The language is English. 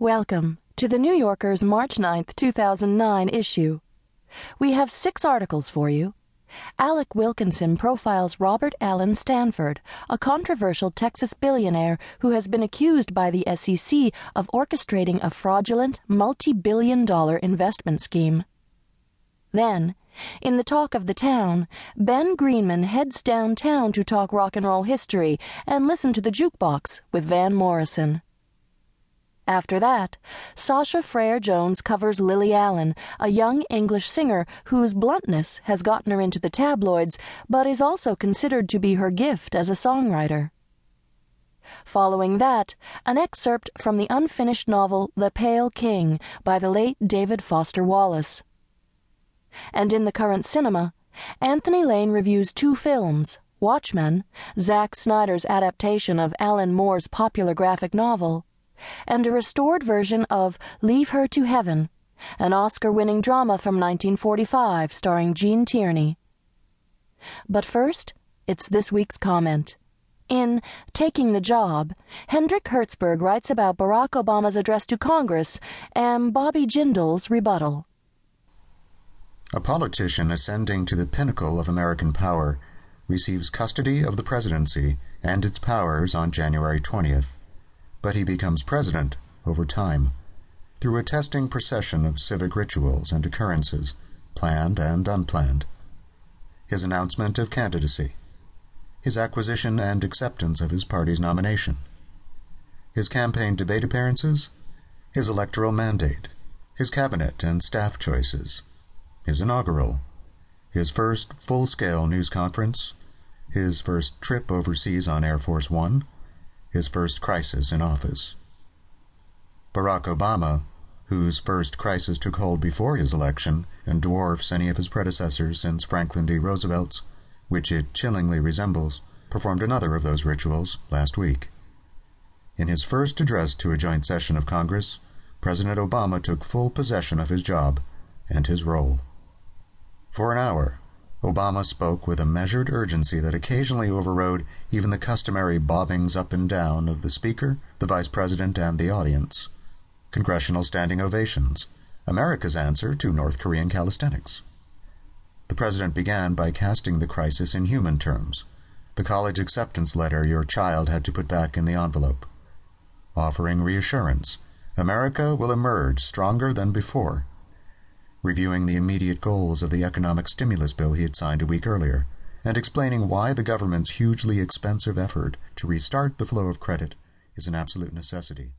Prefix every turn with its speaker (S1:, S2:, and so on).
S1: Welcome to the New Yorker's March 9, 2009 issue. We have six articles for you. Alec Wilkinson profiles Robert Allen Stanford, a controversial Texas billionaire who has been accused by the SEC of orchestrating a fraudulent, multi billion dollar investment scheme. Then, in the talk of the town, Ben Greenman heads downtown to talk rock and roll history and listen to the jukebox with Van Morrison. After that, Sasha Frere Jones covers Lily Allen, a young English singer whose bluntness has gotten her into the tabloids, but is also considered to be her gift as a songwriter. Following that, an excerpt from the unfinished novel The Pale King by the late David Foster Wallace. And in the current cinema, Anthony Lane reviews two films Watchmen, Zack Snyder's adaptation of Alan Moore's popular graphic novel and a restored version of Leave Her to Heaven, an Oscar winning drama from 1945 starring Gene Tierney. But first, it's this week's comment. In Taking the Job, Hendrik Hertzberg writes about Barack Obama's address to Congress and Bobby Jindal's rebuttal.
S2: A politician ascending to the pinnacle of American power receives custody of the presidency and its powers on January 20th but he becomes president over time through a testing procession of civic rituals and occurrences, planned and unplanned. His announcement of candidacy, his acquisition and acceptance of his party's nomination, his campaign debate appearances, his electoral mandate, his cabinet and staff choices, his inaugural, his first full scale news conference, his first trip overseas on Air Force One, his first crisis in office. Barack Obama, whose first crisis took hold before his election and dwarfs any of his predecessors since Franklin D. Roosevelt's, which it chillingly resembles, performed another of those rituals last week. In his first address to a joint session of Congress, President Obama took full possession of his job and his role. For an hour, Obama spoke with a measured urgency that occasionally overrode even the customary bobbings up and down of the Speaker, the Vice President, and the audience. Congressional standing ovations, America's answer to North Korean calisthenics. The President began by casting the crisis in human terms, the college acceptance letter your child had to put back in the envelope. Offering reassurance, America will emerge stronger than before reviewing the immediate goals of the economic stimulus bill he had signed a week earlier, and explaining why the government's hugely expensive effort to restart the flow of credit is an absolute necessity.